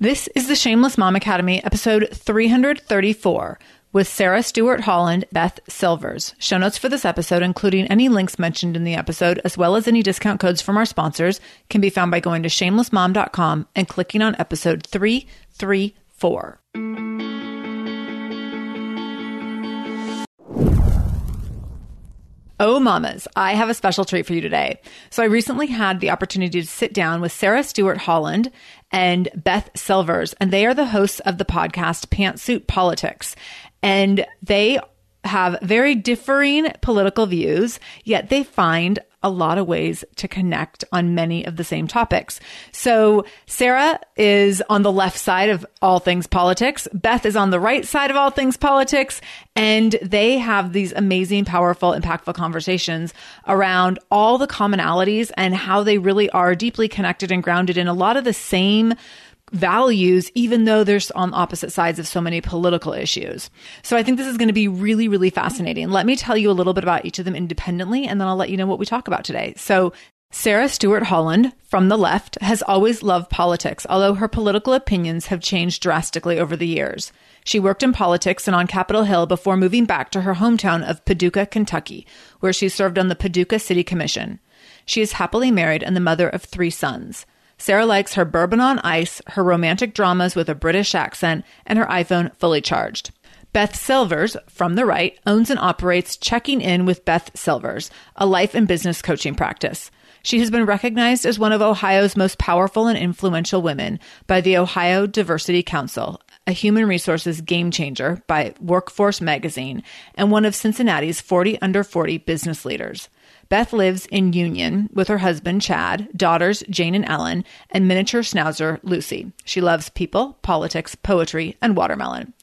This is the Shameless Mom Academy, episode 334, with Sarah Stewart Holland, Beth Silvers. Show notes for this episode, including any links mentioned in the episode, as well as any discount codes from our sponsors, can be found by going to shamelessmom.com and clicking on episode 334. Oh, mamas, I have a special treat for you today. So, I recently had the opportunity to sit down with Sarah Stewart Holland and Beth Silvers, and they are the hosts of the podcast Pantsuit Politics. And they have very differing political views, yet they find a lot of ways to connect on many of the same topics. So Sarah is on the left side of all things politics. Beth is on the right side of all things politics. And they have these amazing, powerful, impactful conversations around all the commonalities and how they really are deeply connected and grounded in a lot of the same values, even though they're on opposite sides of so many political issues. So I think this is going to be really, really fascinating. Let me tell you a little bit about each of them independently, and then I'll let you know what we talk about today. So Sarah Stewart Holland from the left has always loved politics, although her political opinions have changed drastically over the years. She worked in politics and on Capitol Hill before moving back to her hometown of Paducah, Kentucky, where she served on the Paducah City Commission. She is happily married and the mother of three sons. Sarah likes her bourbon on ice, her romantic dramas with a British accent, and her iPhone fully charged. Beth Silvers, from the right, owns and operates Checking In with Beth Silvers, a life and business coaching practice. She has been recognized as one of Ohio's most powerful and influential women by the Ohio Diversity Council, a human resources game changer by Workforce Magazine, and one of Cincinnati's 40 under 40 business leaders. Beth lives in Union with her husband, Chad, daughters, Jane and Ellen, and miniature schnauzer, Lucy. She loves people, politics, poetry, and watermelon.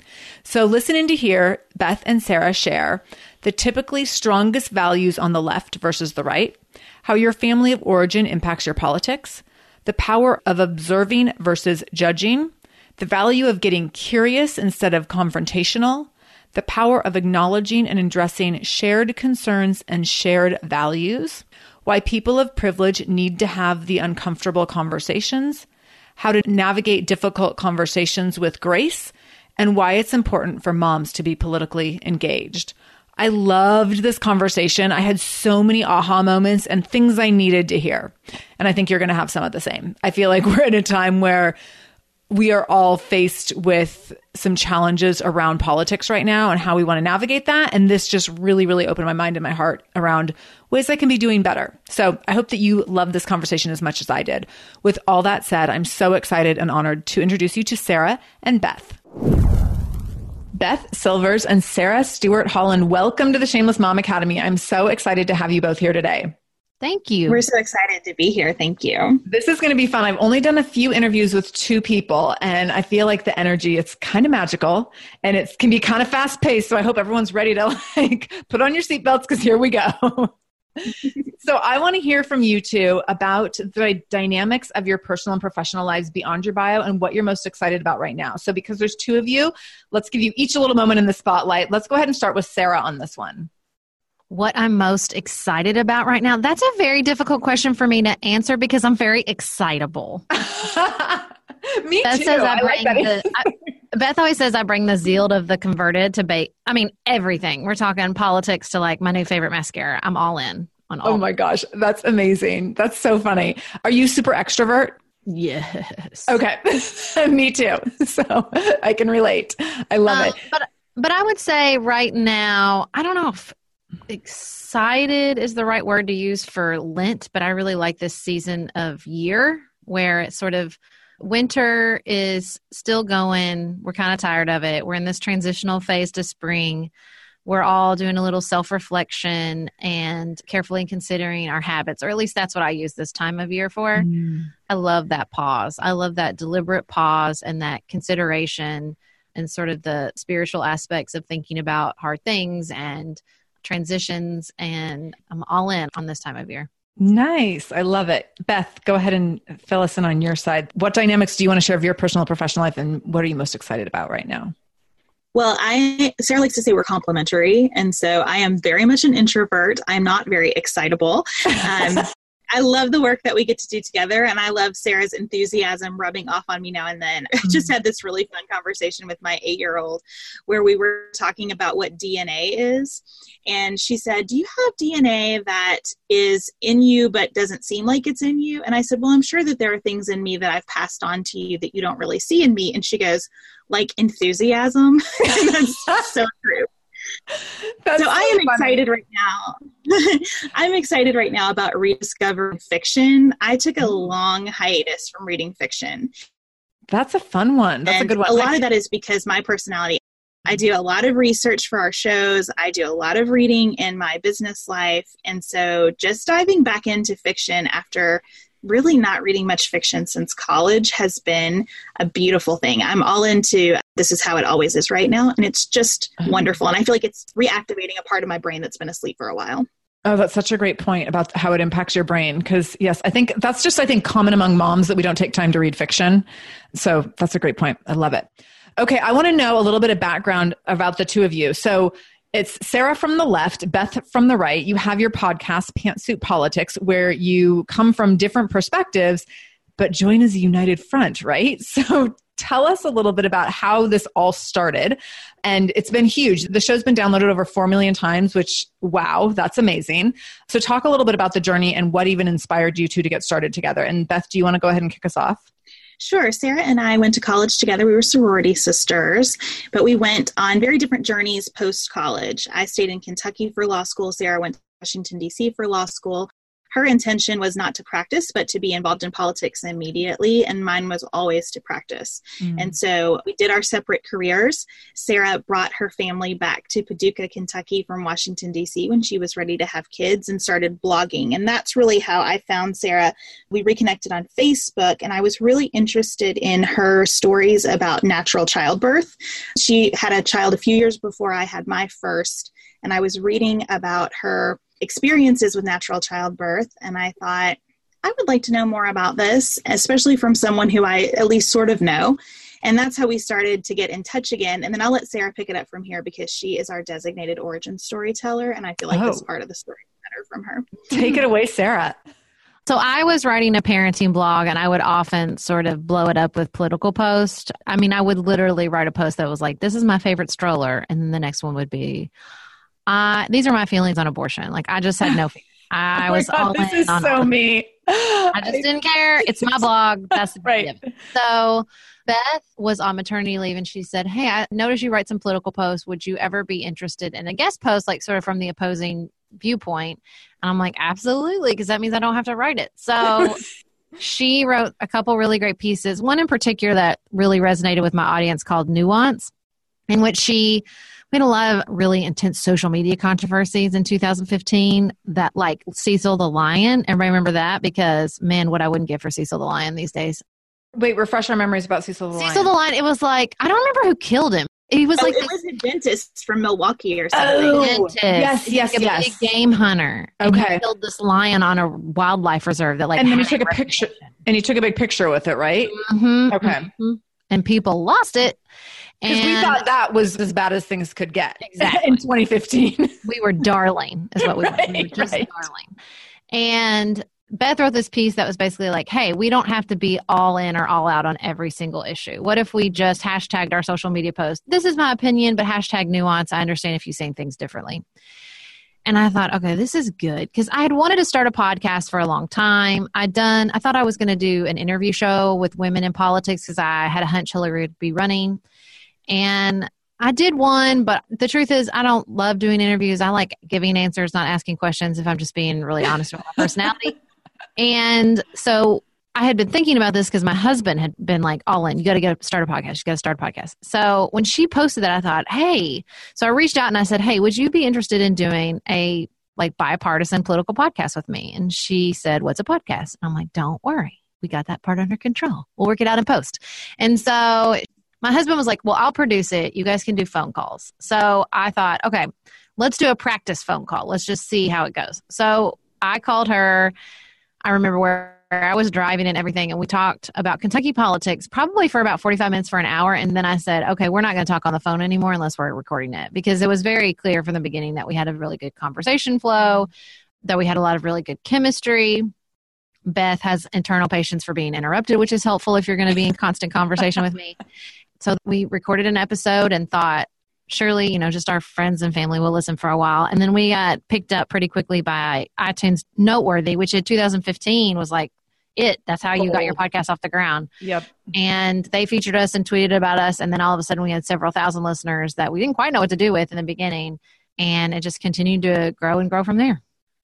So listen in to hear Beth and Sarah share the typically strongest values on the left versus the right, how your family of origin impacts your politics, the power of observing versus judging, the value of getting curious instead of confrontational, the power of acknowledging and addressing shared concerns and shared values, why people of privilege need to have the uncomfortable conversations, how to navigate difficult conversations with grace, and why it's important for moms to be politically engaged. I loved this conversation. I had so many aha moments and things I needed to hear. And I think you're going to have some of the same. I feel like we're in a time where we are all faced with some challenges around politics right now and how we want to navigate that. And this just really, really opened my mind and my heart around ways I can be doing better. So I hope that you love this conversation as much as I did. With all that said, I'm so excited and honored to introduce you to Sarah and Beth. Beth Silvers and Sarah Stewart Holland, welcome to the Shameless Mom Academy. I'm so excited to have you both here today. Thank you. We're so excited to be here. Thank you. This is going to be fun. I've only done a few interviews with two people, and I feel like the energy it's kind of magical, and it can be kind of fast paced. So I hope everyone's ready to like put on your seatbelts because here we go. so I want to hear from you two about the dynamics of your personal and professional lives beyond your bio and what you're most excited about right now. So because there's two of you, let's give you each a little moment in the spotlight. Let's go ahead and start with Sarah on this one what I'm most excited about right now? That's a very difficult question for me to answer because I'm very excitable. me Beth too. Says I, I bring like the, I, Beth always says I bring the zeal of the converted to bait. I mean, everything. We're talking politics to like my new favorite mascara. I'm all in on all. Oh my gosh, that's amazing. That's so funny. Are you super extrovert? Yes. Okay. me too. So I can relate. I love um, it. But but I would say right now, I don't know if excited is the right word to use for Lent, but I really like this season of year where it's sort of winter is still going. We're kind of tired of it. We're in this transitional phase to spring. We're all doing a little self reflection and carefully considering our habits, or at least that's what I use this time of year for. Mm. I love that pause. I love that deliberate pause and that consideration and sort of the spiritual aspects of thinking about hard things and transitions, and I'm all in on this time of year. Nice. I love it. Beth, go ahead and fill us in on your side. What dynamics do you want to share of your personal and professional life, and what are you most excited about right now? Well, I Sarah likes to say we're complementary, and so I am very much an introvert. I'm not very excitable. Um, I love the work that we get to do together, and I love Sarah's enthusiasm rubbing off on me now and then. I just mm-hmm. had this really fun conversation with my eight year old where we were talking about what DNA is. And she said, Do you have DNA that is in you but doesn't seem like it's in you? And I said, Well, I'm sure that there are things in me that I've passed on to you that you don't really see in me. And she goes, Like enthusiasm. that's so true. So, so I am funny. excited right now. I'm excited right now about rediscovering fiction. I took a long hiatus from reading fiction. That's a fun one. That's and a good one. A lot of that is because my personality. I do a lot of research for our shows. I do a lot of reading in my business life. And so just diving back into fiction after really not reading much fiction since college has been a beautiful thing. I'm all into this is how it always is right now. And it's just uh-huh. wonderful. And I feel like it's reactivating a part of my brain that's been asleep for a while. Oh, that's such a great point about how it impacts your brain. Because, yes, I think that's just, I think, common among moms that we don't take time to read fiction. So that's a great point. I love it. Okay, I want to know a little bit of background about the two of you. So it's Sarah from the left, Beth from the right. You have your podcast, Pantsuit Politics, where you come from different perspectives, but join as a united front, right? So tell us a little bit about how this all started. And it's been huge. The show's been downloaded over 4 million times, which, wow, that's amazing. So, talk a little bit about the journey and what even inspired you two to get started together. And, Beth, do you want to go ahead and kick us off? Sure. Sarah and I went to college together. We were sorority sisters, but we went on very different journeys post college. I stayed in Kentucky for law school. Sarah went to Washington, D.C. for law school her intention was not to practice, but to be involved in politics immediately. And mine was always to practice. Mm. And so we did our separate careers. Sarah brought her family back to Paducah, Kentucky from Washington, D.C. when she was ready to have kids and started blogging. And that's really how I found Sarah. We reconnected on Facebook, and I was really interested in her stories about natural childbirth. She had a child a few years before I had my first and I was reading about her experiences with natural childbirth, and I thought, I would like to know more about this, especially from someone who I at least sort of know. And that's how we started to get in touch again. And then I'll let Sarah pick it up from here because she is our designated origin storyteller. And I feel like oh. this part of the story is better from her. Take it away, Sarah. So I was writing a parenting blog and I would often sort of blow it up with political posts. I mean, I would literally write a post that was like, this is my favorite stroller. And then the next one would be, uh, these are my feelings on abortion. Like I just had no feelings. I oh was God, all this in is on so me. I just didn't care. It's my blog. That's right. So Beth was on maternity leave and she said, Hey, I noticed you write some political posts. Would you ever be interested in a guest post, like sort of from the opposing viewpoint? And I'm like, Absolutely, because that means I don't have to write it. So she wrote a couple really great pieces. One in particular that really resonated with my audience called Nuance, in which she we had a lot of really intense social media controversies in 2015 that like Cecil the Lion. Everybody remember that? Because man, what I wouldn't give for Cecil the Lion these days. Wait, refresh our memories about Cecil the Lion. Cecil the Lion, it was like, I don't remember who killed him. He was Oh, like it was a dentist from Milwaukee or something. Oh, dentist. yes, He's yes, like a yes. big game hunter. And Okay. he killed this lion on a wildlife reserve that like and then he took a picture and he took a big picture with it, right? Mhm, Okay. mhm. And people lost it. Because we thought that was as bad as things could get Exactly. in 2015. we were darling is what we were. We were just right. darling. And Beth wrote this piece that was basically like, hey, we don't have to be all in or all out on every single issue. What if we just hashtagged our social media post? This is my opinion, but hashtag nuance. I understand if you say things differently. And I thought, okay, this is good because I had wanted to start a podcast for a long time. I'd done, I thought I was going to do an interview show with women in politics because I had a hunch Hillary would be running. And I did one, but the truth is, I don't love doing interviews. I like giving answers, not asking questions if I'm just being really honest with my personality. And so I had been thinking about this because my husband had been like, all in, you got to get start a podcast. You got to start a podcast. So when she posted that, I thought, hey, so I reached out and I said, hey, would you be interested in doing a like bipartisan political podcast with me? And she said, what's a podcast? And I'm like, don't worry. We got that part under control. We'll work it out in post. And so my husband was like, Well, I'll produce it. You guys can do phone calls. So I thought, okay, let's do a practice phone call. Let's just see how it goes. So I called her. I remember where I was driving and everything, and we talked about Kentucky politics probably for about 45 minutes for an hour. And then I said, okay, we're not going to talk on the phone anymore unless we're recording it because it was very clear from the beginning that we had a really good conversation flow, that we had a lot of really good chemistry. Beth has internal patience for being interrupted, which is helpful if you're going to be in constant conversation with me. So we recorded an episode and thought, surely, you know, just our friends and family will listen for a while. And then we got picked up pretty quickly by iTunes Noteworthy, which in 2015 was like it. That's how you got your podcast off the ground. yep. And they featured us and tweeted about us. And then all of a sudden we had several thousand listeners that we didn't quite know what to do with in the beginning. And it just continued to grow and grow from there.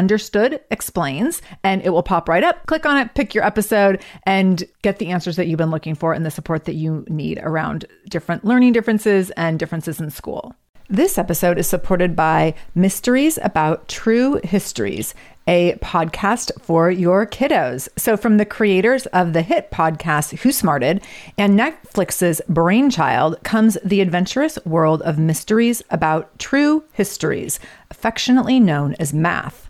Understood Explains, and it will pop right up. Click on it, pick your episode, and get the answers that you've been looking for and the support that you need around different learning differences and differences in school. This episode is supported by Mysteries About True Histories, a podcast for your kiddos. So, from the creators of the hit podcast Who Smarted and Netflix's Brainchild comes the adventurous world of mysteries about true histories, affectionately known as math.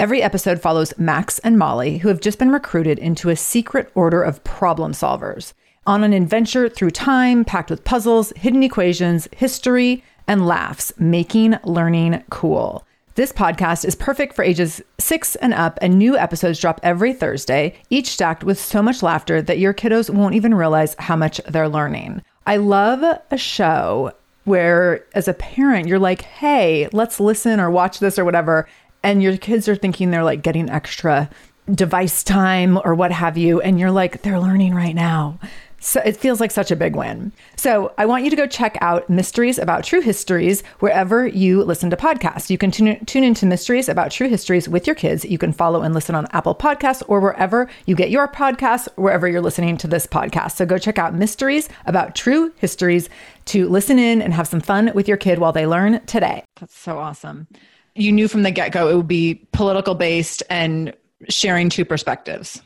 Every episode follows Max and Molly, who have just been recruited into a secret order of problem solvers on an adventure through time packed with puzzles, hidden equations, history, and laughs, making learning cool. This podcast is perfect for ages six and up, and new episodes drop every Thursday, each stacked with so much laughter that your kiddos won't even realize how much they're learning. I love a show where, as a parent, you're like, hey, let's listen or watch this or whatever. And your kids are thinking they're like getting extra device time or what have you. And you're like, they're learning right now. So it feels like such a big win. So I want you to go check out Mysteries About True Histories wherever you listen to podcasts. You can tune, tune into Mysteries About True Histories with your kids. You can follow and listen on Apple Podcasts or wherever you get your podcasts, wherever you're listening to this podcast. So go check out Mysteries About True Histories to listen in and have some fun with your kid while they learn today. That's so awesome. You knew from the get go it would be political based and sharing two perspectives.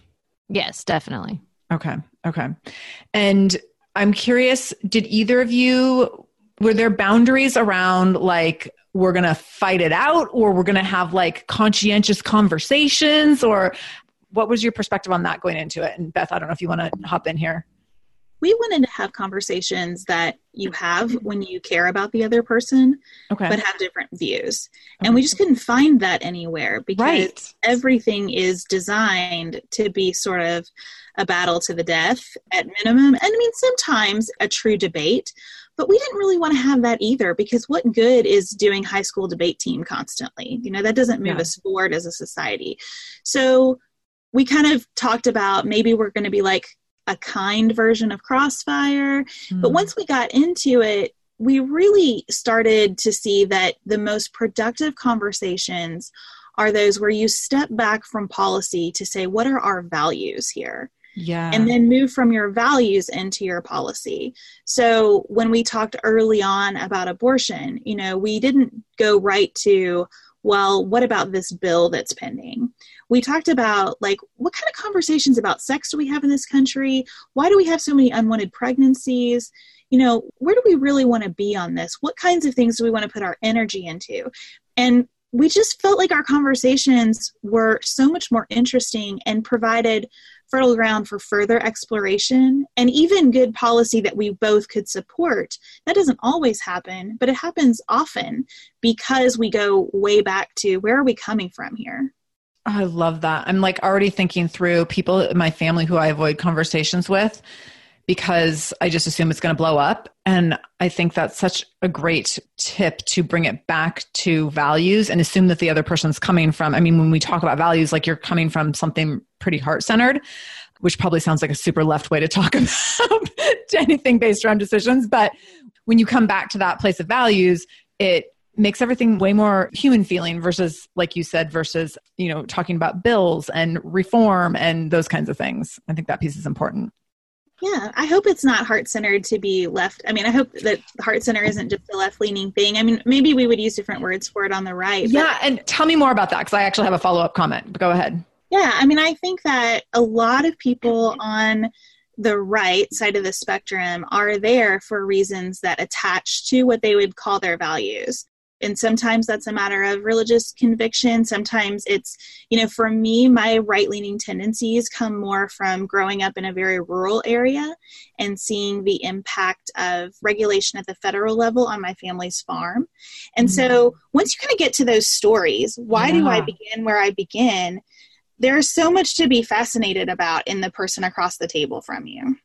Yes, definitely. Okay. Okay. And I'm curious, did either of you, were there boundaries around like, we're going to fight it out or we're going to have like conscientious conversations or what was your perspective on that going into it? And Beth, I don't know if you want to hop in here we wanted to have conversations that you have when you care about the other person okay. but have different views okay. and we just couldn't find that anywhere because right. everything is designed to be sort of a battle to the death at minimum and i mean sometimes a true debate but we didn't really want to have that either because what good is doing high school debate team constantly you know that doesn't move yeah. us forward as a society so we kind of talked about maybe we're going to be like a kind version of Crossfire. Mm. But hmm. once we got into it, we really started to see that the most productive conversations are those where you step back from policy to say, what are our values here? Yeah. And then move from your values into your policy. So when we talked early on about abortion, you know, we didn't go right to, well, what about this bill that's pending? we talked about like what kind of conversations about sex do we have in this country? Why do we have so many unwanted pregnancies? You know where do we really want to be on this? What kinds of things do we want to put our energy into? And we just felt like our conversations were so much more interesting and provided fertile ground for further exploration and even good policy that we both could support. That doesn't always happen, but it happens often because we go way back to where are we coming from here? I love that. I'm like already thinking through people in my family who I avoid conversations with because I just assume it's going to blow up. And I think that's such a great tip to bring it back to values and assume that the other person's coming from. I mean, when we talk about values, like you're coming from something pretty heart centered, which probably sounds like a super left way to talk about anything based around decisions. But when you come back to that place of values, it makes everything way more human feeling versus like you said versus you know talking about bills and reform and those kinds of things i think that piece is important yeah i hope it's not heart centered to be left i mean i hope that heart center isn't just a left leaning thing. I mean maybe we would use different words for it on the right yeah and tell me more about that because i actually have a follow-up comment but go ahead. Yeah i mean i think that a lot of people on the right side of the spectrum are there for reasons that attach to what they would call their values and sometimes that's a matter of religious conviction sometimes it's you know for me my right leaning tendencies come more from growing up in a very rural area and seeing the impact of regulation at the federal level on my family's farm and mm-hmm. so once you kind of get to those stories why yeah. do i begin where i begin there's so much to be fascinated about in the person across the table from you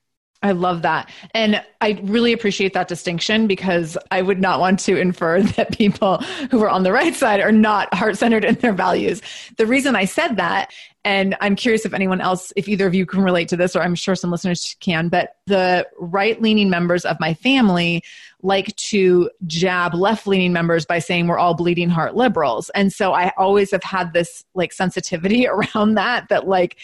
I love that. And I really appreciate that distinction because I would not want to infer that people who are on the right side are not heart centered in their values. The reason I said that, and I'm curious if anyone else, if either of you can relate to this, or I'm sure some listeners can, but the right leaning members of my family like to jab left leaning members by saying we're all bleeding heart liberals. And so I always have had this like sensitivity around that, that like,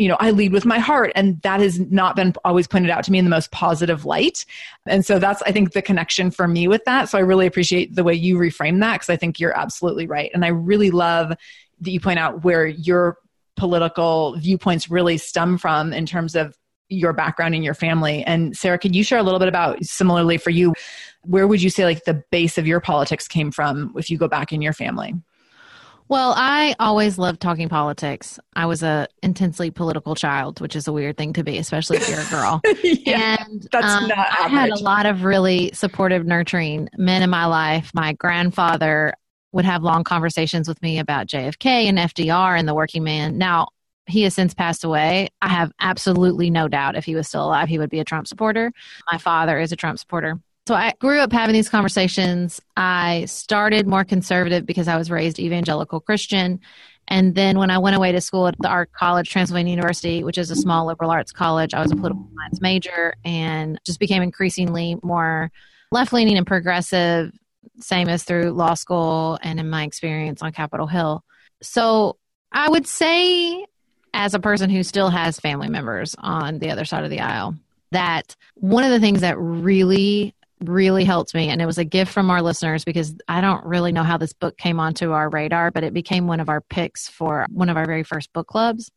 you know, I lead with my heart. And that has not been always pointed out to me in the most positive light. And so that's, I think, the connection for me with that. So I really appreciate the way you reframe that because I think you're absolutely right. And I really love that you point out where your political viewpoints really stem from in terms of your background and your family. And Sarah, could you share a little bit about similarly for you, where would you say like the base of your politics came from if you go back in your family? Well, I always loved talking politics. I was a intensely political child, which is a weird thing to be, especially if you're a girl. yeah, and that's um, not I had a lot of really supportive, nurturing men in my life. My grandfather would have long conversations with me about JFK and FDR and the working man. Now, he has since passed away. I have absolutely no doubt if he was still alive, he would be a Trump supporter. My father is a Trump supporter. So I grew up having these conversations. I started more conservative because I was raised evangelical Christian. And then when I went away to school at the art college, Transylvania University, which is a small liberal arts college, I was a political science major and just became increasingly more left leaning and progressive, same as through law school and in my experience on Capitol Hill. So I would say, as a person who still has family members on the other side of the aisle, that one of the things that really really helped me and it was a gift from our listeners because I don't really know how this book came onto our radar but it became one of our picks for one of our very first book clubs.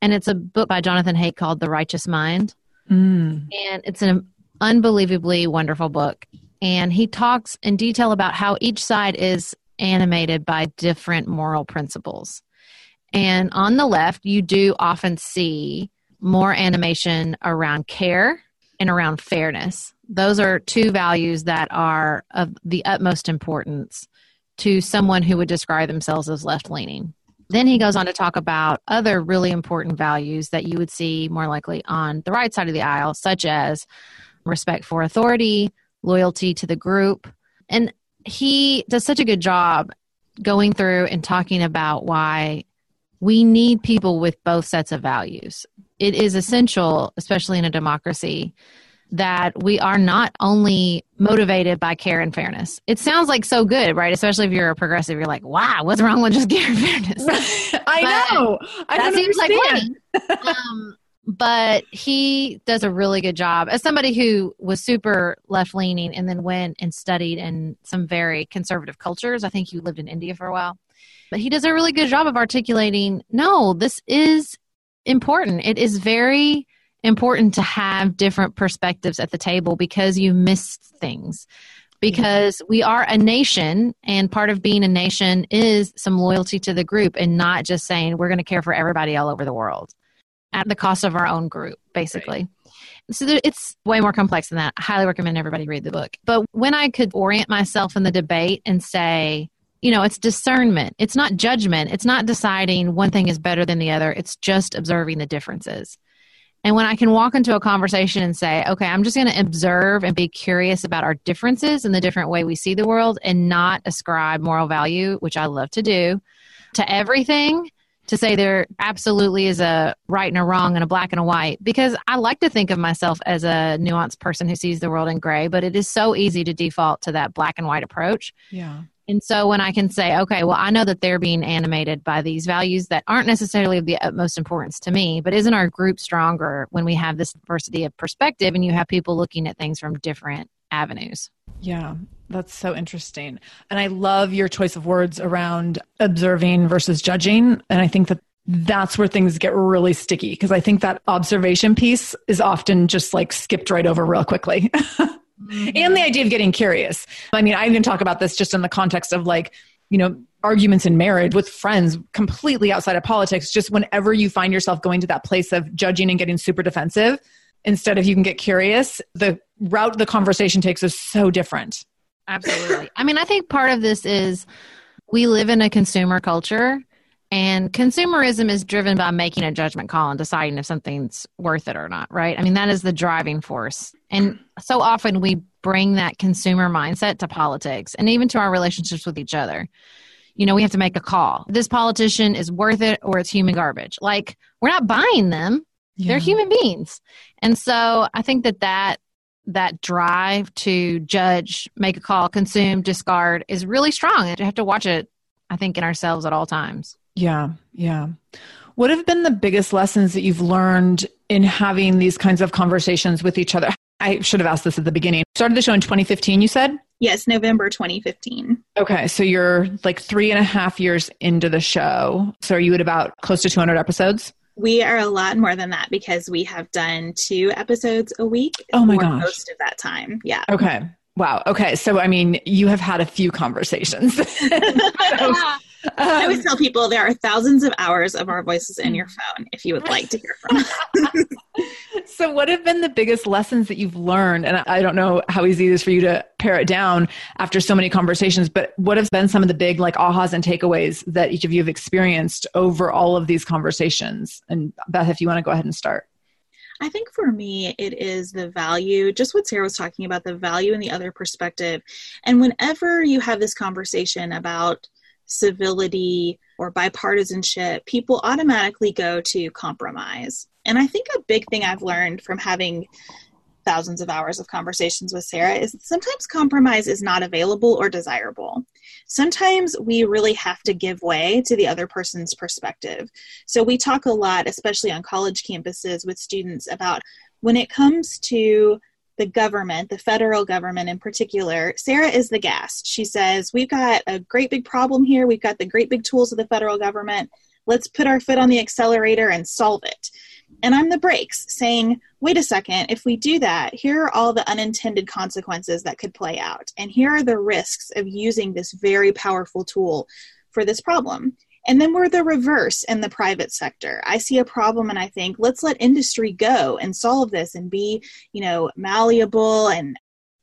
And it's a book by Jonathan Haidt called The Righteous Mind. Mm. and it's an unbelievably wonderful book. And he talks in detail about how each side is animated by different moral principles. And on the left you do often see more animation around care and around fairness. Those are two values that are of the utmost importance to someone who would describe themselves as left leaning. Then he goes on to talk about other really important values that you would see more likely on the right side of the aisle, such as respect for authority, loyalty to the group. And he does such a good job going through and talking about why we need people with both sets of values it is essential, especially in a democracy, that we are not only motivated by care and fairness. It sounds like so good, right? Especially if you're a progressive, you're like, wow, what's wrong with just care and fairness? I but know. I that seems understand. like um, but he does a really good job as somebody who was super left leaning and then went and studied in some very conservative cultures. I think you lived in India for a while. But he does a really good job of articulating no, this is important. It is very important to have different perspectives at the table because you miss things. Because we are a nation, and part of being a nation is some loyalty to the group and not just saying we're going to care for everybody all over the world at the cost of our own group, basically. Right. So it's way more complex than that. I highly recommend everybody read the book. But when I could orient myself in the debate and say, you know, it's discernment. It's not judgment. It's not deciding one thing is better than the other. It's just observing the differences. And when I can walk into a conversation and say, okay, I'm just going to observe and be curious about our differences and the different way we see the world and not ascribe moral value, which I love to do, to everything, to say there absolutely is a right and a wrong and a black and a white, because I like to think of myself as a nuanced person who sees the world in gray, but it is so easy to default to that black and white approach. Yeah. And so when I can say, okay, well, I know that they're being animated by these values that aren't necessarily of the utmost importance to me, but isn't our group stronger when we have this diversity of perspective and you have people looking at things from different avenues? Yeah, that's so interesting. And I love your choice of words around observing versus judging. And I think that that's where things get really sticky because I think that observation piece is often just like skipped right over real quickly. mm-hmm. and the idea of getting curious. I mean, I even talk about this just in the context of like, you know, arguments in marriage with friends completely outside of politics. Just whenever you find yourself going to that place of judging and getting super defensive, instead of you can get curious, the route the conversation takes is so different. Absolutely. I mean, I think part of this is we live in a consumer culture and consumerism is driven by making a judgment call and deciding if something's worth it or not, right? I mean, that is the driving force. And so often we bring that consumer mindset to politics and even to our relationships with each other. You know, we have to make a call. This politician is worth it or it's human garbage. Like, we're not buying them. Yeah. They're human beings. And so I think that that that drive to judge, make a call, consume, discard is really strong. And you have to watch it, I think, in ourselves at all times. Yeah, yeah. What have been the biggest lessons that you've learned in having these kinds of conversations with each other? I should have asked this at the beginning. Started the show in 2015, you said? Yes, November 2015. Okay, so you're like three and a half years into the show. So are you at about close to 200 episodes? We are a lot more than that because we have done two episodes a week. Oh my gosh. Most of that time. Yeah. Okay. Wow. Okay. So, I mean, you have had a few conversations. so, um, I always tell people there are thousands of hours of our voices in your phone if you would like to hear from us. so, what have been the biggest lessons that you've learned? And I don't know how easy it is for you to pare it down after so many conversations, but what have been some of the big like ahas and takeaways that each of you have experienced over all of these conversations? And Beth, if you want to go ahead and start. I think for me, it is the value, just what Sarah was talking about, the value in the other perspective. And whenever you have this conversation about civility, or bipartisanship, people automatically go to compromise. And I think a big thing I've learned from having thousands of hours of conversations with Sarah is sometimes compromise is not available or desirable. Sometimes we really have to give way to the other person's perspective. So we talk a lot, especially on college campuses with students, about when it comes to the government, the federal government in particular, Sarah is the gas. She says, We've got a great big problem here. We've got the great big tools of the federal government. Let's put our foot on the accelerator and solve it. And I'm the brakes saying, wait a second, if we do that, here are all the unintended consequences that could play out. And here are the risks of using this very powerful tool for this problem. And then we're the reverse in the private sector. I see a problem and I think, let's let industry go and solve this and be, you know, malleable and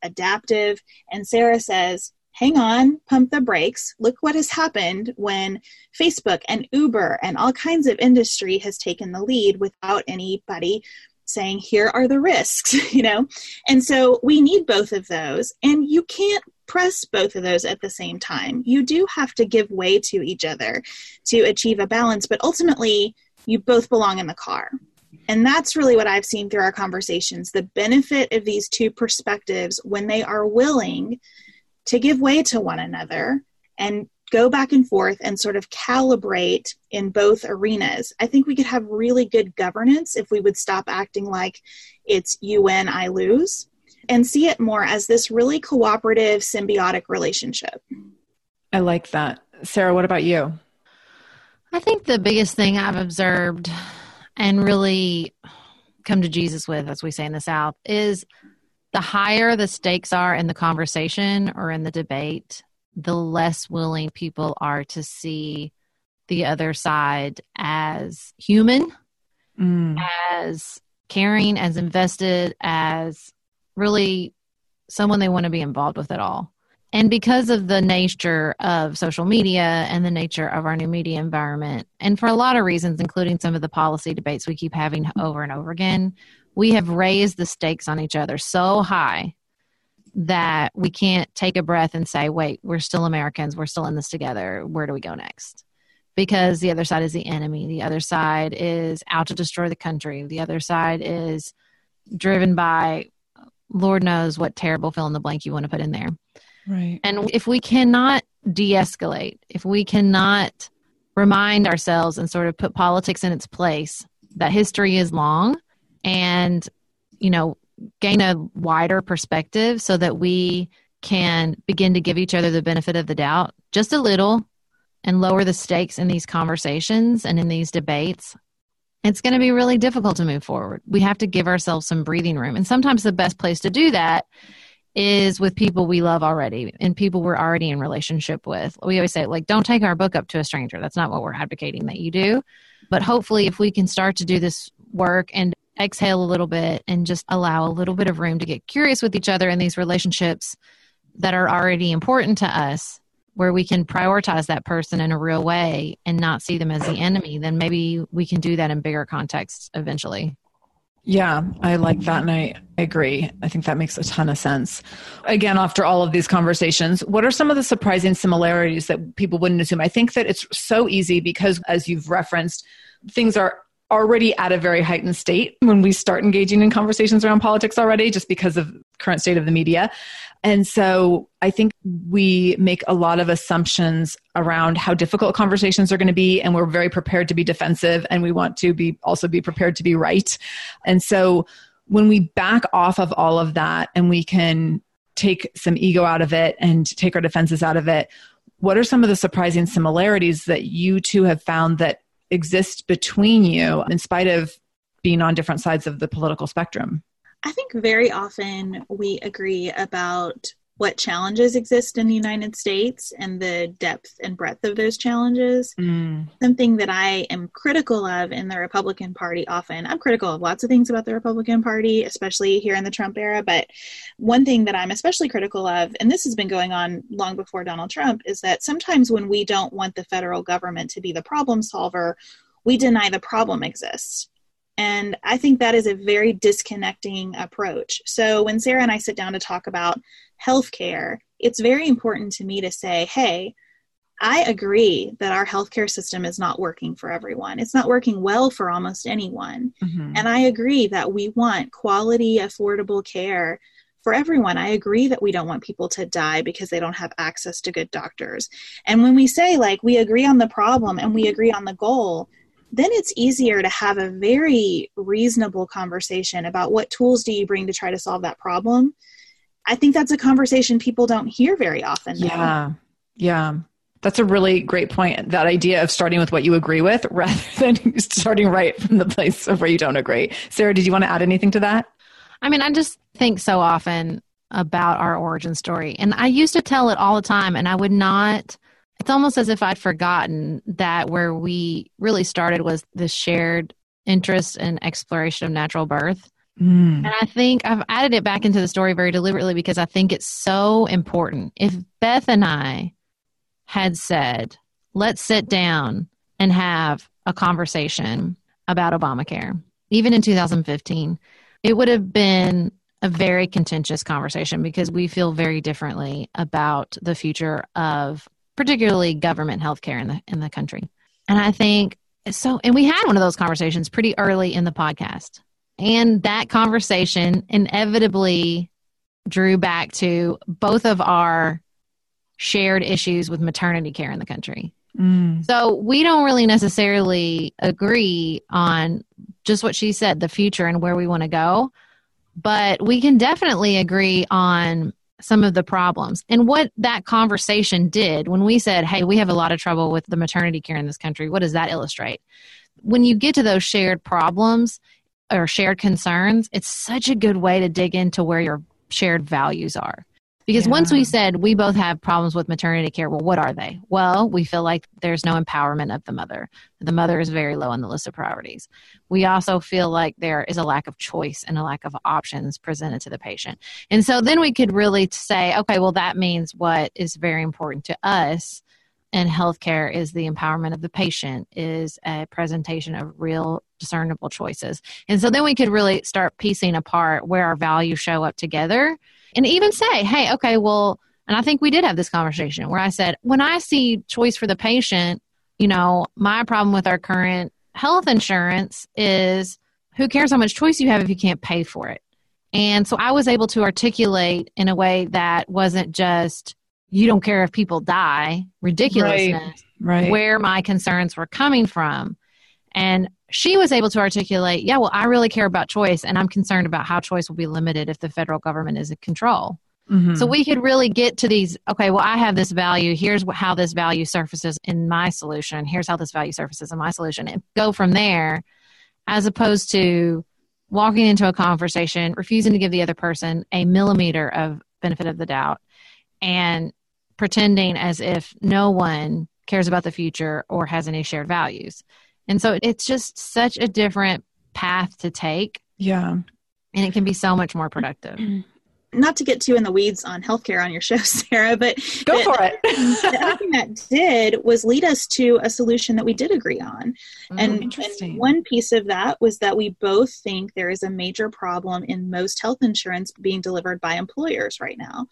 adaptive. And Sarah says, hang on, pump the brakes. Look what has happened when Facebook and Uber and all kinds of industry has taken the lead without anybody saying here are the risks you know? And so we need both of those. And you can't press both of those at the same time. You do have to give way to each other to achieve a balance but ultimately you both belong in the car. And that's really what I've seen through our conversations. The benefit of these two perspectives when they are willing to give way to one another and go back and forth and sort of calibrate in both arenas. I think we could have really good governance if we would stop acting like it's you win, I lose, and see it more as this really cooperative, symbiotic relationship. I like that. Sarah, what about you? I think the biggest thing I've observed and really come to Jesus with, as we say in the South, is the higher the stakes are in the conversation or in the debate, the less willing people are to see the other side as human, mm. as caring, as invested, as really someone they want to be involved with at all. And because of the nature of social media and the nature of our new media environment, and for a lot of reasons, including some of the policy debates we keep having over and over again, we have raised the stakes on each other so high that we can't take a breath and say, wait, we're still Americans. We're still in this together. Where do we go next? Because the other side is the enemy. The other side is out to destroy the country. The other side is driven by Lord knows what terrible fill in the blank you want to put in there. Right. And if we cannot de escalate, if we cannot remind ourselves and sort of put politics in its place, that history is long and, you know, gain a wider perspective so that we can begin to give each other the benefit of the doubt just a little and lower the stakes in these conversations and in these debates, it's going to be really difficult to move forward. We have to give ourselves some breathing room. And sometimes the best place to do that is with people we love already and people we're already in relationship with. We always say, like, don't take our book up to a stranger. That's not what we're advocating that you do. But hopefully, if we can start to do this work and exhale a little bit and just allow a little bit of room to get curious with each other in these relationships that are already important to us where we can prioritize that person in a real way and not see them as the enemy then maybe we can do that in bigger contexts eventually yeah, I like that and I agree. I think that makes a ton of sense. Again, after all of these conversations, what are some of the surprising similarities that people wouldn't assume? I think that it's so easy because, as you've referenced, things are already at a very heightened state when we start engaging in conversations around politics already just because of current state of the media. And so i think we make a lot of assumptions around how difficult conversations are going to be and we're very prepared to be defensive and we want to be also be prepared to be right. And so when we back off of all of that and we can take some ego out of it and take our defenses out of it what are some of the surprising similarities that you two have found that exist between you in spite of being on different sides of the political spectrum? I think very often we agree about what challenges exist in the United States and the depth and breadth of those challenges. Mm. Something that I am critical of in the Republican Party often. I'm critical of lots of things about the Republican Party, especially here in the Trump era. But one thing that I'm especially critical of, and this has been going on long before Donald Trump, is that sometimes when we don't want the federal government to be the problem solver, we deny the problem exists. And I think that is a very disconnecting approach. So when Sarah and I sit down to talk about healthcare, it's very important to me to say, hey, I agree that our healthcare system is not working for everyone. It's not working well for almost anyone. Mm-hmm. And I agree that we want quality, affordable care for everyone. I agree that we don't want people to die because they don't have access to good doctors. And when we say, like, we agree on the problem and we agree on the goal, then it's easier to have a very reasonable conversation about what tools do you bring to try to solve that problem. I think that's a conversation people don't hear very often. Now. Yeah. Yeah. That's a really great point. That idea of starting with what you agree with rather than starting right from the place of where you don't agree. Sarah, did you want to add anything to that? I mean, I just think so often about our origin story. And I used to tell it all the time, and I would not it's almost as if I'd forgotten that where we really started was the shared interest and exploration of natural birth. Mm. And I think I've added it back into the story very deliberately because I think it's so important. If Beth and I had said, let's sit down and have a conversation about Obamacare, even in 2015, it would have been a very contentious conversation because we feel very differently about the future of particularly government healthcare in the in the country. And I think so and we had one of those conversations pretty early in the podcast. And that conversation inevitably drew back to both of our shared issues with maternity care in the country. Mm. So we don't really necessarily agree on just what she said, the future and where we want to go, but we can definitely agree on some of the problems. And what that conversation did when we said, hey, we have a lot of trouble with the maternity care in this country, what does that illustrate? When you get to those shared problems or shared concerns, it's such a good way to dig into where your shared values are. Because yeah. once we said we both have problems with maternity care, well, what are they? Well, we feel like there's no empowerment of the mother. The mother is very low on the list of priorities. We also feel like there is a lack of choice and a lack of options presented to the patient. And so then we could really say, okay, well, that means what is very important to us in healthcare is the empowerment of the patient, is a presentation of real discernible choices. And so then we could really start piecing apart where our values show up together and even say, hey, okay, well, and I think we did have this conversation where I said, when I see choice for the patient, you know, my problem with our current health insurance is who cares how much choice you have if you can't pay for it? And so I was able to articulate in a way that wasn't just, you don't care if people die, ridiculousness, right, right. where my concerns were coming from. And she was able to articulate, yeah, well, I really care about choice, and I'm concerned about how choice will be limited if the federal government is in control. Mm-hmm. So we could really get to these. Okay, well, I have this value. Here's how this value surfaces in my solution. Here's how this value surfaces in my solution, and go from there, as opposed to walking into a conversation, refusing to give the other person a millimeter of benefit of the doubt, and pretending as if no one cares about the future or has any shared values. And so it's just such a different path to take. Yeah. And it can be so much more productive. Not to get too in the weeds on healthcare on your show, Sarah, but go the, for it. the other thing that did was lead us to a solution that we did agree on. Mm, and, and one piece of that was that we both think there is a major problem in most health insurance being delivered by employers right now.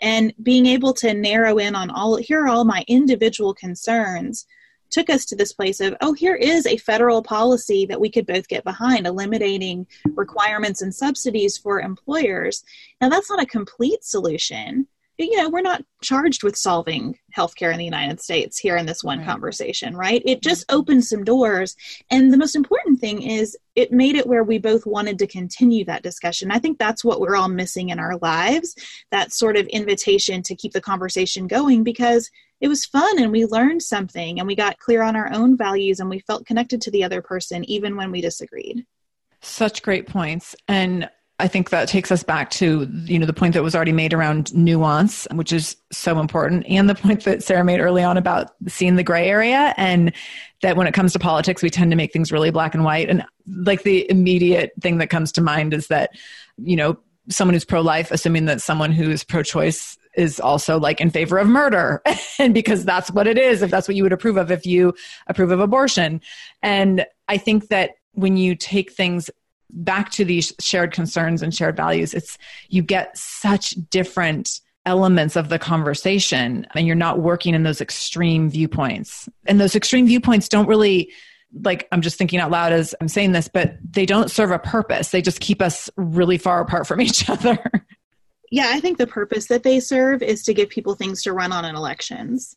And being able to narrow in on all here are all my individual concerns took us to this place of, oh, here is a federal policy that we could both get behind, eliminating requirements and subsidies for employers. Now, that's not a complete solution. You know, we're not charged with solving healthcare in the United States here in this one right. conversation, right? It just opened some doors. And the most important thing is it made it where we both wanted to continue that discussion. I think that's what we're all missing in our lives that sort of invitation to keep the conversation going because it was fun and we learned something and we got clear on our own values and we felt connected to the other person even when we disagreed. Such great points. And I think that takes us back to you know the point that was already made around nuance, which is so important, and the point that Sarah made early on about seeing the gray area, and that when it comes to politics, we tend to make things really black and white. And like the immediate thing that comes to mind is that you know someone who's pro-life, assuming that someone who is pro-choice is also like in favor of murder and because that's what it is if that's what you would approve of if you approve of abortion and i think that when you take things back to these shared concerns and shared values it's you get such different elements of the conversation and you're not working in those extreme viewpoints. And those extreme viewpoints don't really like I'm just thinking out loud as I'm saying this, but they don't serve a purpose. They just keep us really far apart from each other. Yeah, I think the purpose that they serve is to give people things to run on in elections.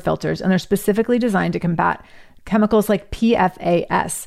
filters, and they're specifically designed to combat chemicals like PFAS,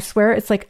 swear it's like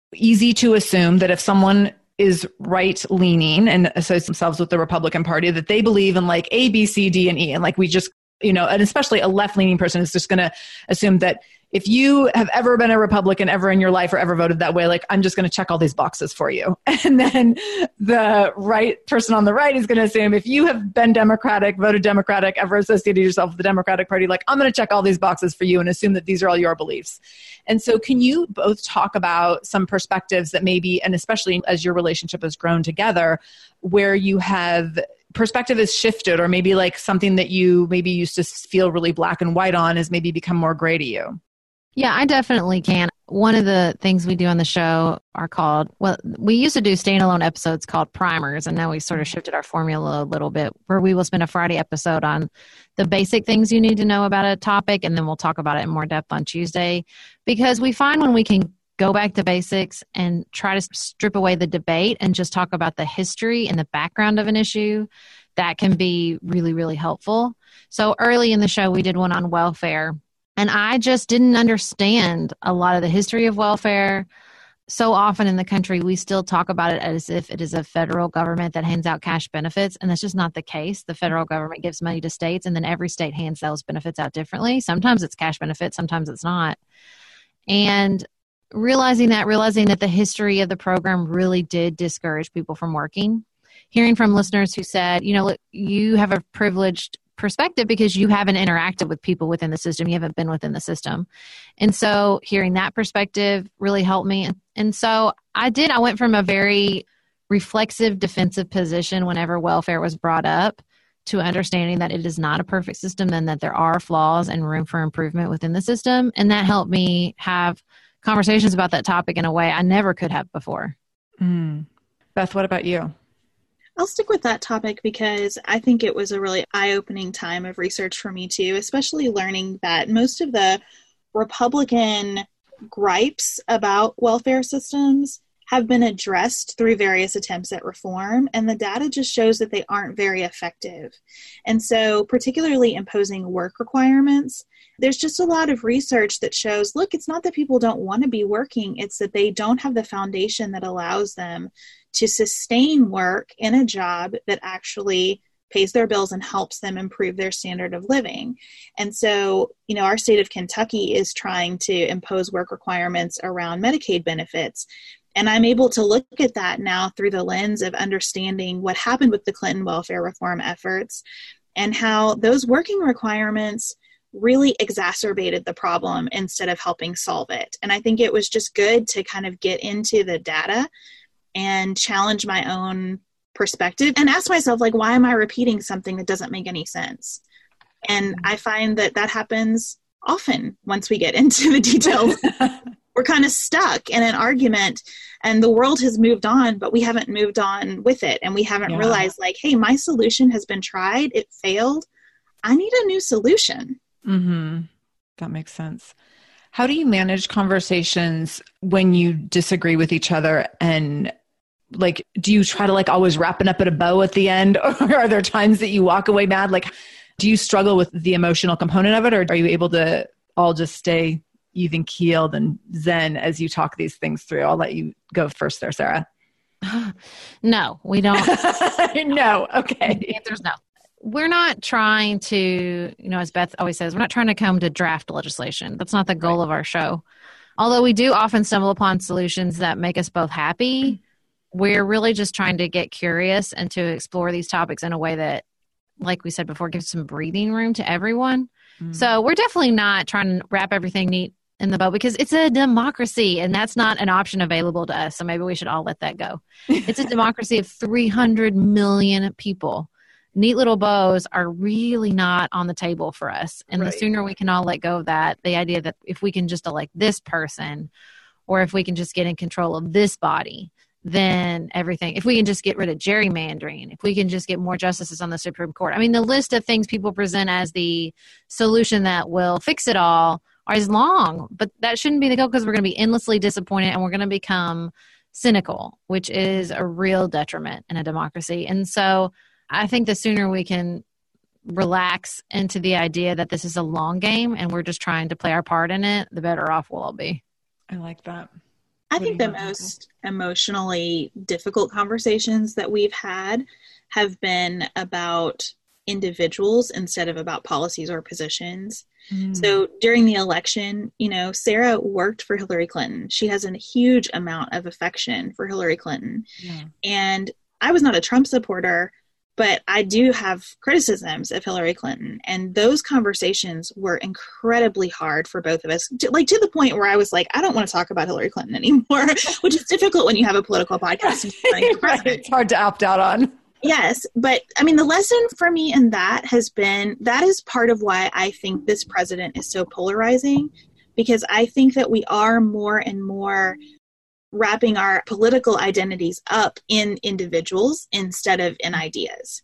easy to assume that if someone is right leaning and associates themselves with the Republican Party, that they believe in like A, B, C, D, and E. And like we just, you know, and especially a left leaning person is just going to assume that if you have ever been a Republican ever in your life or ever voted that way, like I'm just going to check all these boxes for you. And then the right person on the right is going to assume if you have been Democratic, voted Democratic, ever associated yourself with the Democratic Party, like I'm going to check all these boxes for you and assume that these are all your beliefs. And so, can you both talk about some perspectives that maybe, and especially as your relationship has grown together, where you have perspective has shifted or maybe like something that you maybe used to feel really black and white on has maybe become more gray to you yeah, I definitely can. One of the things we do on the show are called, well, we used to do standalone episodes called primers, and now we sort of mm-hmm. shifted our formula a little bit where we will spend a Friday episode on the basic things you need to know about a topic, and then we'll talk about it in more depth on Tuesday. Because we find when we can go back to basics and try to strip away the debate and just talk about the history and the background of an issue, that can be really, really helpful. So early in the show, we did one on welfare and I just didn't understand a lot of the history of welfare. So often in the country, we still talk about it as if it is a federal government that hands out cash benefits. And that's just not the case. The federal government gives money to states, and then every state hands those benefits out differently. Sometimes it's cash benefits, sometimes it's not. And realizing that, realizing that the history of the program really did discourage people from working. Hearing from listeners who said, you know, look, you have a privileged perspective because you haven't interacted with people within the system. You haven't been within the system. And so hearing that perspective really helped me. And so I did, I went from a very reflexive defensive position whenever welfare was brought up to understanding that it is not a perfect system and that there are flaws and room for improvement within the system. And that helped me have conversations about that topic in a way I never could have before. Mm. Beth, what about you? I'll stick with that topic because I think it was a really eye opening time of research for me, too, especially learning that most of the Republican gripes about welfare systems have been addressed through various attempts at reform, and the data just shows that they aren't very effective. And so, particularly imposing work requirements, there's just a lot of research that shows look, it's not that people don't want to be working, it's that they don't have the foundation that allows them to sustain work in a job that actually pays their bills and helps them improve their standard of living. And so, you know, our state of Kentucky is trying to impose work requirements around Medicaid benefits. And I'm able to look at that now through the lens of understanding what happened with the Clinton welfare reform efforts and how those working requirements really exacerbated the problem instead of helping solve it. And I think it was just good to kind of get into the data and challenge my own perspective and ask myself like why am I repeating something that doesn't make any sense? And I find that that happens often once we get into the details. We're kind of stuck in an argument and the world has moved on but we haven't moved on with it. And we haven't yeah. realized like hey my solution has been tried. It failed. I need a new solution. Mm-hmm. that makes sense. How do you manage conversations when you disagree with each other and like do you try to like always wrap it up at a bow at the end or are there times that you walk away mad like do you struggle with the emotional component of it or are you able to all just stay even keeled and zen as you talk these things through. I'll let you go first there, Sarah. No, we don't. no, okay. The answer's no. We're not trying to, you know, as Beth always says, we're not trying to come to draft legislation. That's not the goal right. of our show. Although we do often stumble upon solutions that make us both happy, we're really just trying to get curious and to explore these topics in a way that, like we said before, gives some breathing room to everyone. Mm. So we're definitely not trying to wrap everything neat in the boat because it's a democracy and that's not an option available to us. So maybe we should all let that go. It's a democracy of 300 million people. Neat little bows are really not on the table for us. And right. the sooner we can all let go of that, the idea that if we can just elect this person or if we can just get in control of this body, then everything, if we can just get rid of gerrymandering, if we can just get more justices on the Supreme Court. I mean, the list of things people present as the solution that will fix it all as long, but that shouldn't be the goal because we're going to be endlessly disappointed and we're going to become cynical, which is a real detriment in a democracy. And so I think the sooner we can relax into the idea that this is a long game and we're just trying to play our part in it, the better off we'll all be. I like that. I what think the most emotionally difficult conversations that we've had have been about individuals instead of about policies or positions. Mm. So during the election, you know, Sarah worked for Hillary Clinton. She has a huge amount of affection for Hillary Clinton. Yeah. And I was not a Trump supporter, but I do have criticisms of Hillary Clinton. And those conversations were incredibly hard for both of us, like to the point where I was like, I don't want to talk about Hillary Clinton anymore, which is difficult when you have a political podcast. right. It's hard to opt out on. Yes, but I mean, the lesson for me in that has been that is part of why I think this president is so polarizing because I think that we are more and more wrapping our political identities up in individuals instead of in ideas.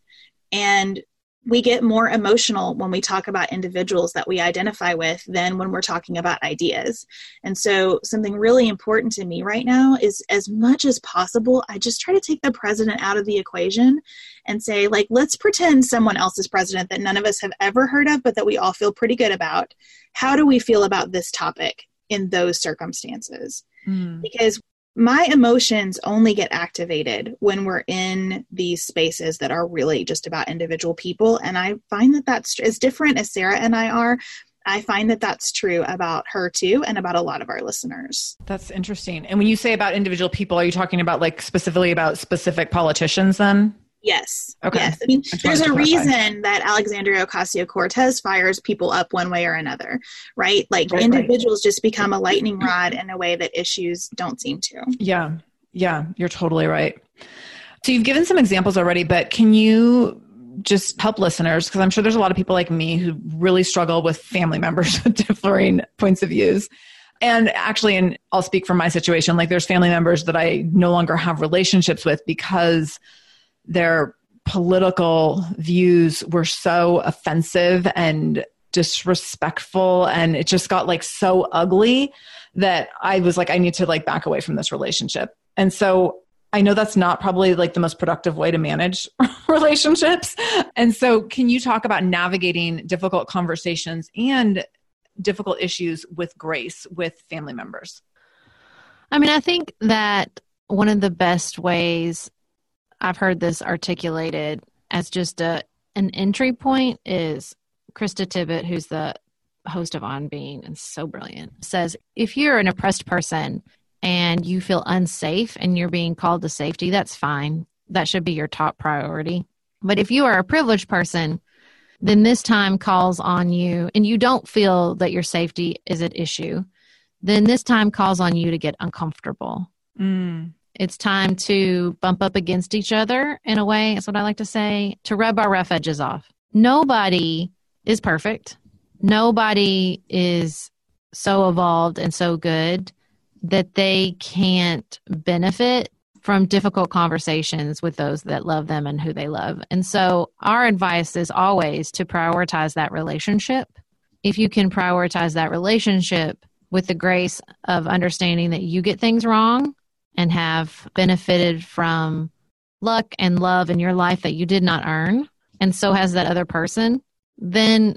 And we get more emotional when we talk about individuals that we identify with than when we're talking about ideas. And so, something really important to me right now is as much as possible, I just try to take the president out of the equation and say, like, let's pretend someone else is president that none of us have ever heard of, but that we all feel pretty good about. How do we feel about this topic in those circumstances? Mm. Because my emotions only get activated when we're in these spaces that are really just about individual people. And i find that that's as different as sarah and i are i find that that's true about her too and about a lot of our listeners. That's interesting. And when you say about individual people are you talking about like specifically about specific politicians then Yes. Okay. Yes. I mean, I there's a reason that Alexandria Ocasio Cortez fires people up one way or another, right? Like Right, right. individuals just become a lightning rod in a way that issues don't seem to. Yeah. Yeah. You're totally right. So you've given some examples already, but can you just help listeners? Because I'm sure there's a lot of people like me who really struggle with family members with differing points of views. And actually, and I'll speak from my situation, like there's family members that I no longer have relationships with because their political views were so offensive and disrespectful and it just got like so ugly that I was like I need to like back away from this relationship. And so I know that's not probably like the most productive way to manage relationships. And so can you talk about navigating difficult conversations and difficult issues with grace with family members? I mean, I think that one of the best ways I've heard this articulated as just a an entry point is Krista Tippett, who's the host of On Being and so brilliant, says if you're an oppressed person and you feel unsafe and you're being called to safety, that's fine. That should be your top priority. But if you are a privileged person, then this time calls on you and you don't feel that your safety is at issue, then this time calls on you to get uncomfortable. Mm. It's time to bump up against each other in a way. That's what I like to say to rub our rough edges off. Nobody is perfect. Nobody is so evolved and so good that they can't benefit from difficult conversations with those that love them and who they love. And so, our advice is always to prioritize that relationship. If you can prioritize that relationship with the grace of understanding that you get things wrong and have benefited from luck and love in your life that you did not earn, and so has that other person, then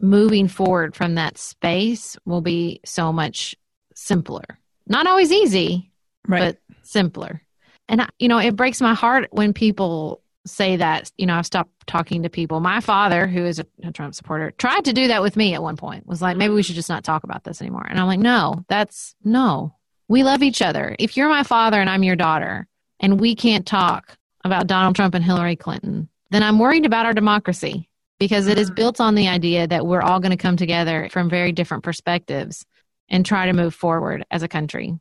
moving forward from that space will be so much simpler. Not always easy, Right. but simpler. And, you know, it breaks my heart when people say that. You know, I've stopped talking to people. My father, who is a, a Trump supporter, tried to do that with me at one point, was like, maybe we should just not talk about this anymore. And I'm like, no, that's no. We love each other. If you're my father and I'm your daughter, and we can't talk about Donald Trump and Hillary Clinton, then I'm worried about our democracy because it is mm-hmm. built on the idea that we're all going to come together from very different perspectives and try to move forward as a country.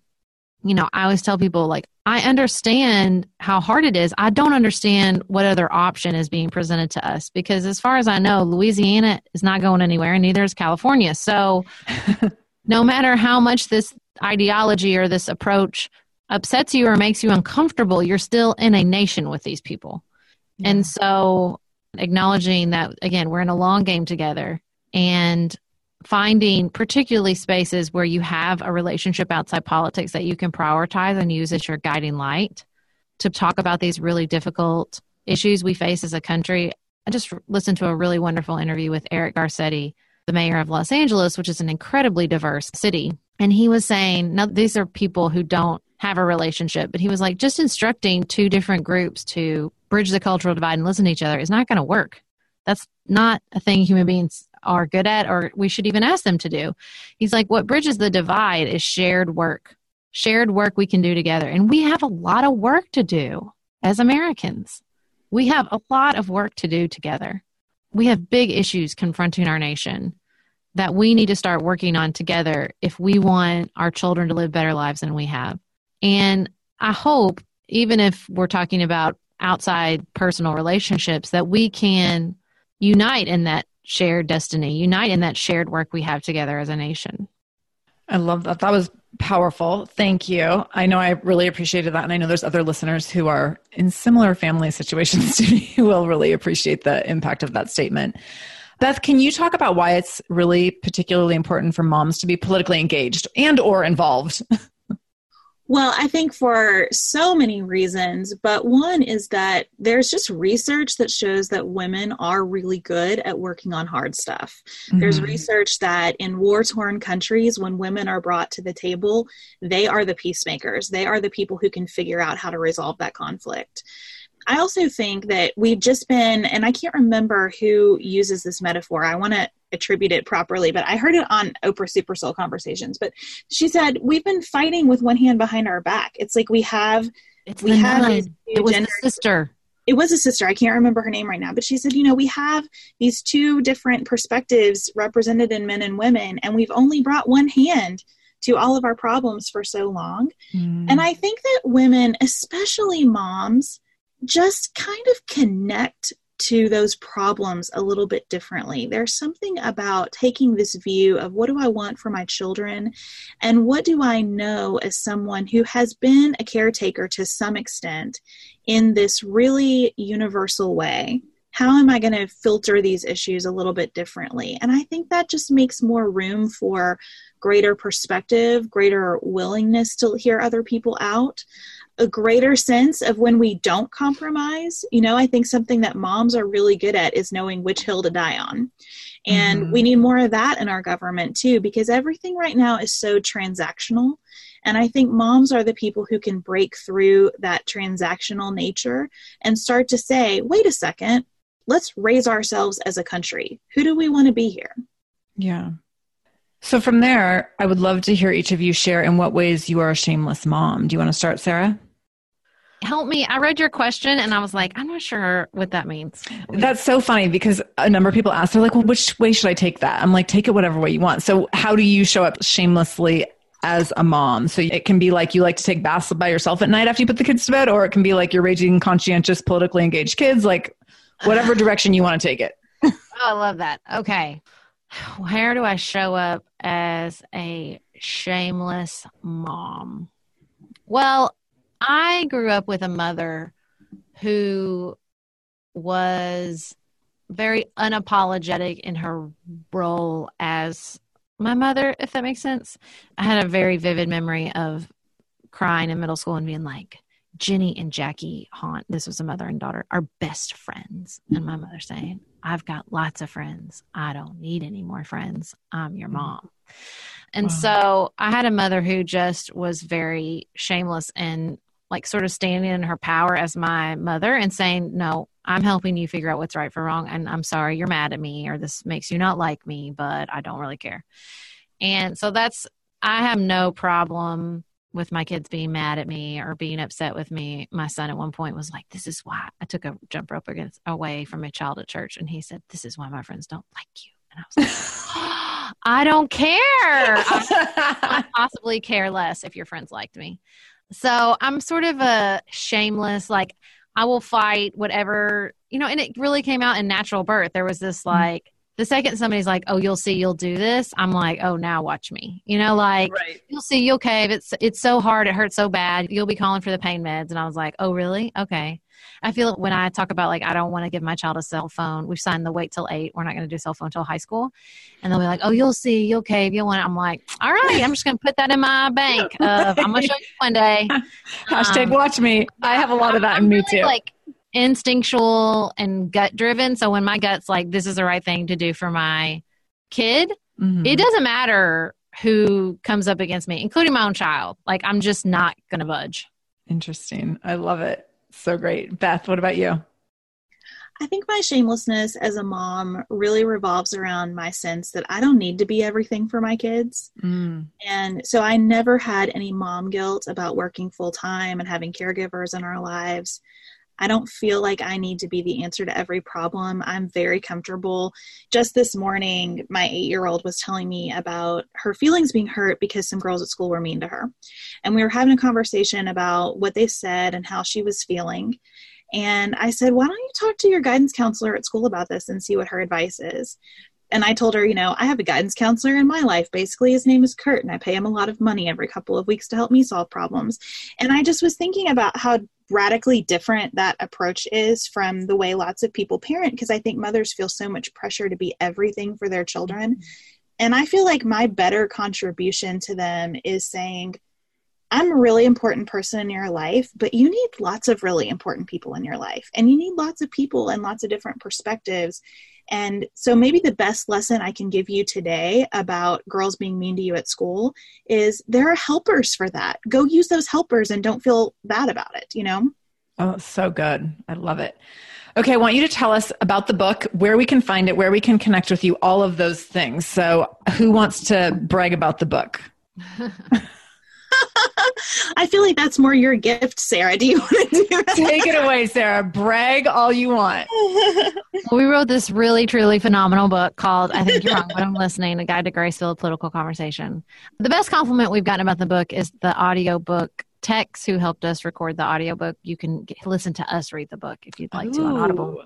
You know, I always tell people, like, I understand how hard it is. I don't understand what other option is being presented to us because, as far as I know, Louisiana is not going anywhere, and neither is California. So, no matter how much this ideology or this approach upsets you or makes you uncomfortable, you're still in a nation with these people. And so, acknowledging that, again, we're in a long game together and finding particularly spaces where you have a relationship outside politics that you can prioritize and use as your guiding light to talk about these really difficult issues we face as a country. I just listened to a really wonderful interview with Eric Garcetti, the mayor of Los Angeles, which is an incredibly diverse city. And he was saying, now these are people who don't have a relationship, but he was like, just instructing two different groups to bridge the cultural divide and listen to each other is not going to work. That's not a thing human beings are good at, or we should even ask them to do. He's like, what bridges the divide is shared work, shared work we can do together. And we have a lot of work to do as Americans. We have a lot of work to do together. We have big issues confronting our nation that we need to start working on together if we want our children to live better lives than we have. And I hope, even if we're talking about outside personal relationships, that we can unite in that shared destiny, unite in that shared work we have together as a nation. I love that. That was powerful. Thank you. I know I really appreciated that. And I know there's other listeners who are in similar family situations to me who will really appreciate the impact of that statement. Beth, can you talk about why it's really particularly important for moms to be politically engaged and or involved? Well, I think for so many reasons, but one is that there's just research that shows that women are really good at working on hard stuff. There's Mhm. research that in war torn countries, when women are brought to the table, they are the peacemakers. They are the people who can figure out how to resolve that conflict. I also think that we've just been, and I can't remember who uses this metaphor. I want to attribute it properly, but I heard it on Oprah Super Soul Conversations. But she said, We've been fighting with one hand behind our back. It's like we have It's We have It was gender- sister. it was a sister i can't remember her name right now but she said you know we have these two different perspectives represented in men and women and we've only brought one hand to all of our problems for so long mm. and i think that women especially moms just kind of connect to those problems a little bit differently. There's something about taking this view of what do I want for my children and what do I know as someone who has been a caretaker to some extent in this really universal way. How am I going to filter these issues a little bit differently? And I think that just makes more room for greater perspective, greater willingness to hear other people out a greater sense of when we don't compromise. You know, I think something that moms are really good at is knowing which hill to die on. And mm-hmm. we need more of that in our government too, because everything right now is so transactional. And I think moms are the people who can break through that transactional nature and start to say, wait a second, let's raise ourselves as a country. Who do we want to be here? Yeah. So from there, I would love to hear each of you share in what ways you are a shameless mom. Do you want to start, Sarah? Help me. I read your question and I was like, I'm not sure what that means. That's so funny because a number of people ask, they're like, well, which way should I take that? I'm like, take it whatever way you want. So, how do you show up shamelessly as a mom? So, it can be like you like to take baths by yourself at night after you put the kids to bed, or it can be like you're raising conscientious, politically engaged kids, like whatever direction you want to take it. oh, I love that. Okay. Where do I show up as a shameless mom? Well, I grew up with a mother who was very unapologetic in her role as my mother, if that makes sense. I had a very vivid memory of crying in middle school and being like, Jenny and Jackie Haunt, this was a mother and daughter, are best friends. And my mother saying, I've got lots of friends. I don't need any more friends. I'm your mm. mom. And wow. so I had a mother who just was very shameless and like sort of standing in her power as my mother and saying, No, I'm helping you figure out what's right for wrong. And I'm sorry you're mad at me or this makes you not like me, but I don't really care. And so that's, I have no problem with my kids being mad at me or being upset with me. My son at one point was like, This is why I took a jump rope against away from a child at church. And he said, This is why my friends don't like you. And I was like, I don't care. I, I possibly care less if your friends liked me. So I'm sort of a shameless, like, I will fight whatever, you know, and it really came out in natural birth. There was this, mm-hmm. like, the second somebody's like, "Oh, you'll see, you'll do this," I'm like, "Oh, now watch me." You know, like right. you'll see, you'll cave. It's it's so hard, it hurts so bad. You'll be calling for the pain meds, and I was like, "Oh, really? Okay." I feel when I talk about like I don't want to give my child a cell phone. We've signed the wait till eight. We're not going to do cell phone till high school, and they'll be like, "Oh, you'll see, you'll cave, you'll want." It. I'm like, "All right, I'm just going to put that in my bank. Of, I'm going to show you one day." Hashtag um, watch me. I have a lot of that I'm in me too. Like instinctual and gut driven. So when my gut's like, "This is the right thing to do for my kid," mm-hmm. it doesn't matter who comes up against me, including my own child. Like I'm just not going to budge. Interesting. I love it. So great. Beth, what about you? I think my shamelessness as a mom really revolves around my sense that I don't need to be everything for my kids. Mm. And so I never had any mom guilt about working full time and having caregivers in our lives. I don't feel like I need to be the answer to every problem. I'm very comfortable. Just this morning, my eight year old was telling me about her feelings being hurt because some girls at school were mean to her. And we were having a conversation about what they said and how she was feeling. And I said, Why don't you talk to your guidance counselor at school about this and see what her advice is? And I told her, you know, I have a guidance counselor in my life. Basically, his name is Kurt, and I pay him a lot of money every couple of weeks to help me solve problems. And I just was thinking about how radically different that approach is from the way lots of people parent because I think mothers feel so much pressure to be everything for their children. And I feel like my better contribution to them is saying, I'm a really important person in your life, but you need lots of really important people in your life. And you need lots of people and lots of different perspectives. And so maybe the best lesson I can give you today about girls being mean to you at school is there are helpers for that. Go use those helpers and don't feel bad about it, you know? Oh, so good. I love it. Okay, I want you to tell us about the book, where we can find it, where we can connect with you, all of those things. So, who wants to brag about the book? I feel like that's more your gift, Sarah. Do you want to do that? Take it away, Sarah. Brag all you want. we wrote this really, truly phenomenal book called I Think You're Wrong, but I'm Listening, A Guide to Grace-Filled Political Conversation. The best compliment we've gotten about the book is the audio book Tex, who helped us record the audiobook. You can get, listen to us read the book if you'd like Ooh. to on Audible.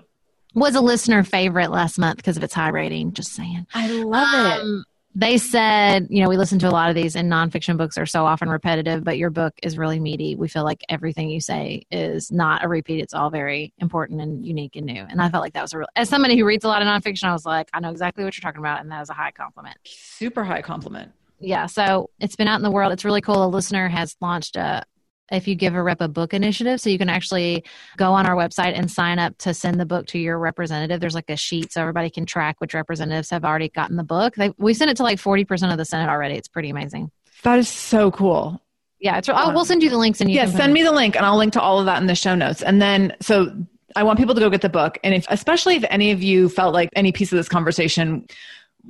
Was a listener favorite last month because of its high rating. Just saying. I love um, it they said, you know, we listen to a lot of these, and nonfiction books are so often repetitive, but your book is really meaty. We feel like everything you say is not a repeat; it's all very important and unique and new. And I felt like that was a real. As somebody who reads a lot of nonfiction, I was like, I know exactly what you're talking about, and that was a high compliment. Super high compliment. Yeah, so it's been out in the world. It's really cool. A listener has launched a if you give a rep a book initiative. So you can actually go on our website and sign up to send the book to your representative. There's like a sheet so everybody can track which representatives have already gotten the book. They, we sent it to like 40% of the senate already. It's pretty amazing. That is so cool. Yeah it's, we'll send you the links and you yeah send me the link and i'll link to all of that in the show notes. And then so I want people to go get the book. And if, especially if any of you felt like any piece of this conversation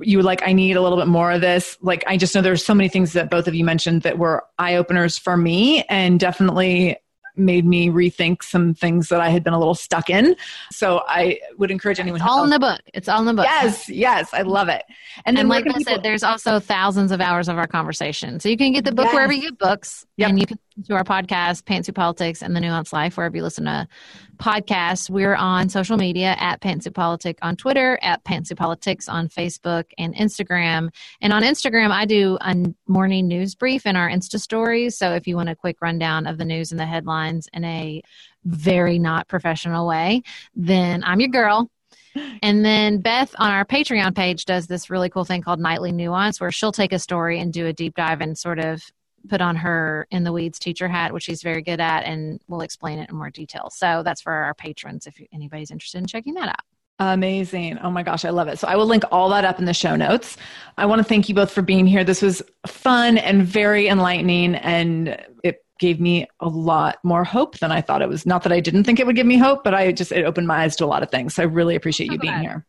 you were like, I need a little bit more of this. Like, I just know there's so many things that both of you mentioned that were eye openers for me and definitely made me rethink some things that I had been a little stuck in. So I would encourage anyone. It's all in the book. It's all in the book. Yes, yes, I love it. And then, and like I people- said, there's also thousands of hours of our conversation. So you can get the book yes. wherever you get books, yep. and you can to our podcast, Pantsuit Politics and the Nuance Life, wherever you listen to podcasts. We're on social media at Pantsuit Politics on Twitter, at Pantsuit Politics on Facebook and Instagram. And on Instagram, I do a morning news brief in our Insta stories. So if you want a quick rundown of the news and the headlines in a very not professional way, then I'm your girl. And then Beth on our Patreon page does this really cool thing called Nightly Nuance, where she'll take a story and do a deep dive and sort of put on her in the weeds teacher hat, which she's very good at, and we'll explain it in more detail. So that's for our patrons if anybody's interested in checking that out. Amazing. Oh my gosh, I love it. So I will link all that up in the show notes. I want to thank you both for being here. This was fun and very enlightening, and it gave me a lot more hope than I thought it was. Not that I didn't think it would give me hope, but I just, it opened my eyes to a lot of things. So I really appreciate you being here.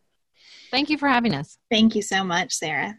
Thank you for having us. Thank you so much, Sarah.